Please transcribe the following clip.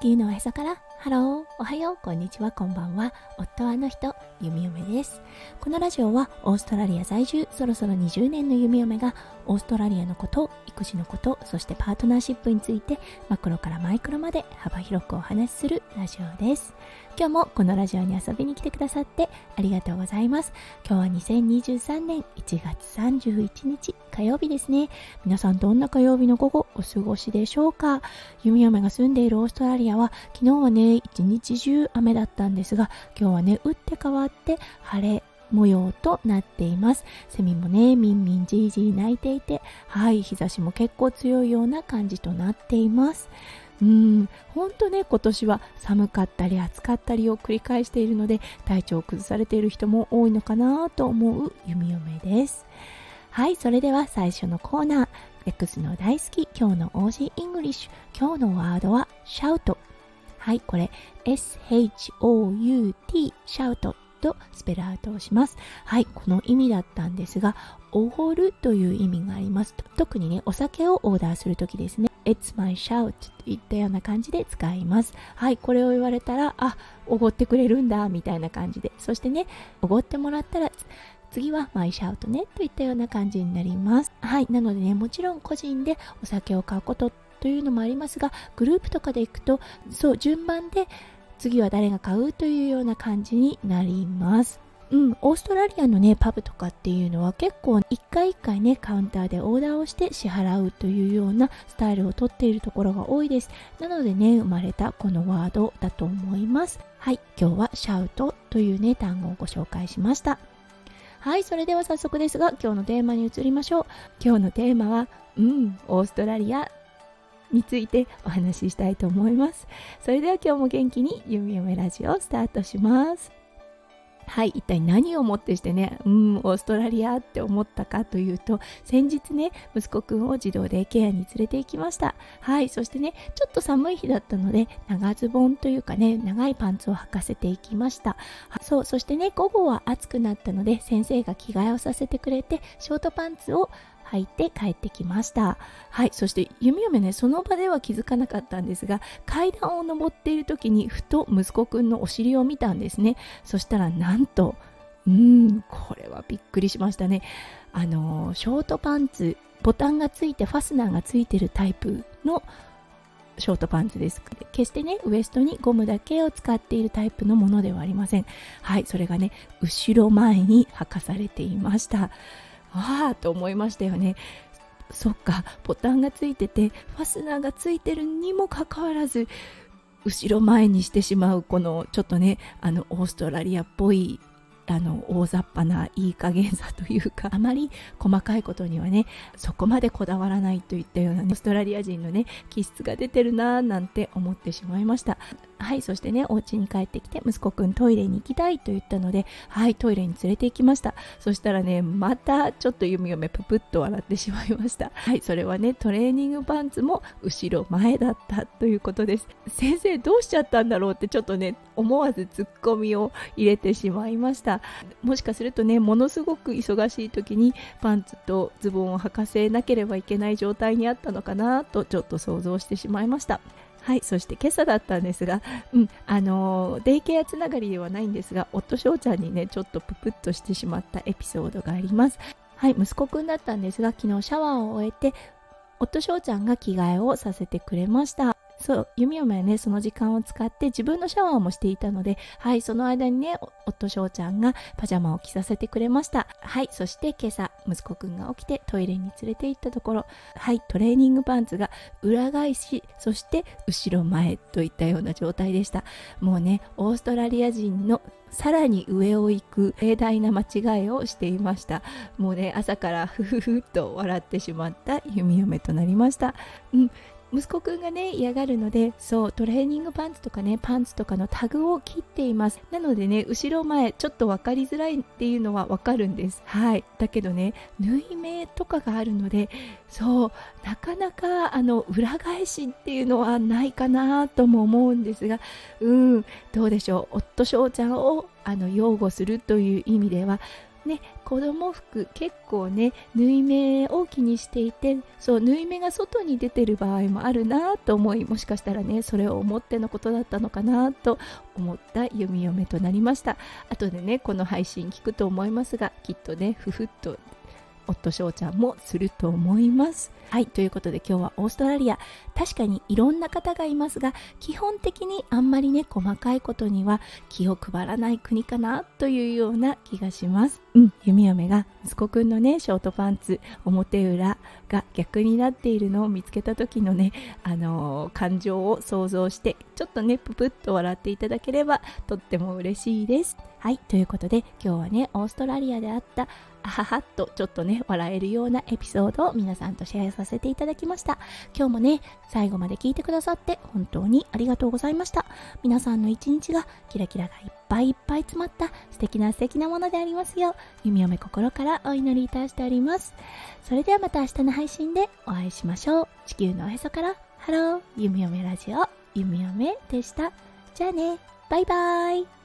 地球のおへそからハロー、おはよう、こんにちは、こんばんは。夫はあの人、弓嫁です。このラジオはオーストラリア在住、そろそろ20年の弓嫁がオーストラリアのこと、育児のこと、そしてパートナーシップについてマクロからマイクロまで幅広くお話しするラジオです。今日もこのラジオに遊びに来てくださってありがとうございます。今日は2023年1月31日火曜日ですね。皆さんどんな火曜日の午後お過ごしでしょうか？弓嫁が住んでいるオーストラリアは昨日はね、一日中雨だったんですが、今日はね、打って変わって晴れ模様となっています。セミもね、みんみんじいじい鳴いていて、はい、日差しも結構強いような感じとなっています。うん、ほんとね、今年は寒かったり暑かったりを繰り返しているので、体調を崩されている人も多いのかなと思う弓嫁です。はい、それでは最初のコーナー、X の大好き、今日の Aussie English、今日のワードは shout。はい、これ SHOUT、 shout と spell out をします。はい、この意味だったんですが、おごるという意味があります。特にね、お酒をオーダーするときですね。It's my shout といったような感じで使います。はい、これを言われたら、あ、おごってくれるんだ、みたいな感じで。そしてね、おごってもらったら、次はマイシャウトねといったような感じになります。はい。なのでね、もちろん個人でお酒を買うことというのもありますが、グループとかで行くと、そう、順番で次は誰が買うというような感じになります。うん、オーストラリアのね、パブとかっていうのは結構一回一回ね、カウンターでオーダーをして支払うというようなスタイルをとっているところが多いです。なのでね、生まれたこのワードだと思います。はい、今日はシャウトというね、単語をご紹介しました。はい、それでは早速ですが、今日のテーマに移りましょう。今日のテーマは、うん、オーストラリアについてお話ししたいと思います。それでは今日も元気にゆみゆめラジオスタートします。はい、一体何をもってしてね、うん、オーストラリアって思ったかというと、先日ね、息子くんを児童デイケアに連れて行きました。はい、そしてね、ちょっと寒い日だったので、長ズボンというかね、長いパンツを履かせていきました。そう、そしてね、午後は暑くなったので、先生が着替えをさせてくれて、ショートパンツを履いて帰ってきましたはいそして弓嫁ねその場では気づかなかったんですが階段を上っている時にふと息子くんのお尻を見たんですねそしたらなんとうんこれはびっくりしましたねあのショートパンツボタンがついてファスナーがついてるタイプのショートパンツです。決してね、ウエストにゴムだけを使っているタイプのものではありません。はい、それがね、後ろ前に履かされていました。ああと思いましたよね。そっかボタンがついててファスナーがついてるにもかかわらず後ろ前にしてしまうこのちょっとねあのオーストラリアっぽいあの大雑把ないい加減さというかあまり細かいことにはねそこまでこだわらないといったような、ね、オーストラリア人のね気質が出てるなーなんて思ってしまいました。はいそしてねお家に帰ってきて息子くんトイレに行きたいと言ったのではいトイレに連れて行きました。そしたらねまたちょっと弓嫁ぷぷっと笑ってしまいました。はいそれはねトレーニングパンツも後ろ前だったということです。先生どうしちゃったんだろうってちょっとね思わずツッコミを入れてしまいました。もしかするとねものすごく忙しい時にパンツとズボンを履かせなければいけない状態にあったのかなとちょっと想像してしまいました。はい、そして今朝だったんですが、うん、あのデイケアつながりではないんですが、夫翔ちゃんにね、ちょっとププッとしてしまったエピソードがあります。はい、息子くんだったんですが、昨日シャワーを終えて、夫翔ちゃんが着替えをさせてくれました。そう弓嫁はねその時間を使って自分のシャワーもしていたのではいその間にね夫翔ちゃんがパジャマを着させてくれました。はいそして今朝息子くんが起きてトイレに連れて行ったところ。はいトレーニングパンツが裏返しそして後ろ前といったような状態でした。もうねオーストラリア人のさらに上を行く盛大な間違いをしていました。もうね朝からふふふと笑ってしまった弓嫁となりました、うん、息子くんがね嫌がるのでそうトレーニングパンツとかねパンツとかのタグを切っています。なのでね後ろ前ちょっと分かりづらいっていうのは分かるんです。はい。だけどね縫い目とかがあるのでそうなかなかあの裏返しっていうのはないかなとも思うんですがうんどうでしょう。夫翔ちゃんをあの擁護するという意味ではね子供服結構ね縫い目を気にしていてそう縫い目が外に出てる場合もあるなと思いもしかしたらねそれを思ってのことだったのかなと思った弓嫁となりました。後でねこの配信聞くと思いますがきっとねふふっと夫翔ちゃんもすると思います。はい。ということで今日はオーストラリア。確かにいろんな方がいますが基本的にあんまりね細かいことには気を配らない国かなというような気がしますうん。弓嫁が息子くんのねショートパンツ表裏が逆になっているのを見つけた時のねあのー、感情を想像してちょっとねププッと笑っていただければとっても嬉しいです。はい。ということで今日はねオーストラリアであったあははっとちょっとね笑えるようなエピソードを皆さんとシェアさせていただきました。今日もね最後まで聞いてくださって本当にありがとうございました。皆さんの一日がキラキラがいっぱい。いっぱい詰まった素敵な素敵なものでありますよう弓嫁心からお祈りいたしております。それではまた明日の配信でお会いしましょう。地球のおへそから。ハロー。弓嫁ラジオ。弓嫁でした。じゃあね。バイバイ。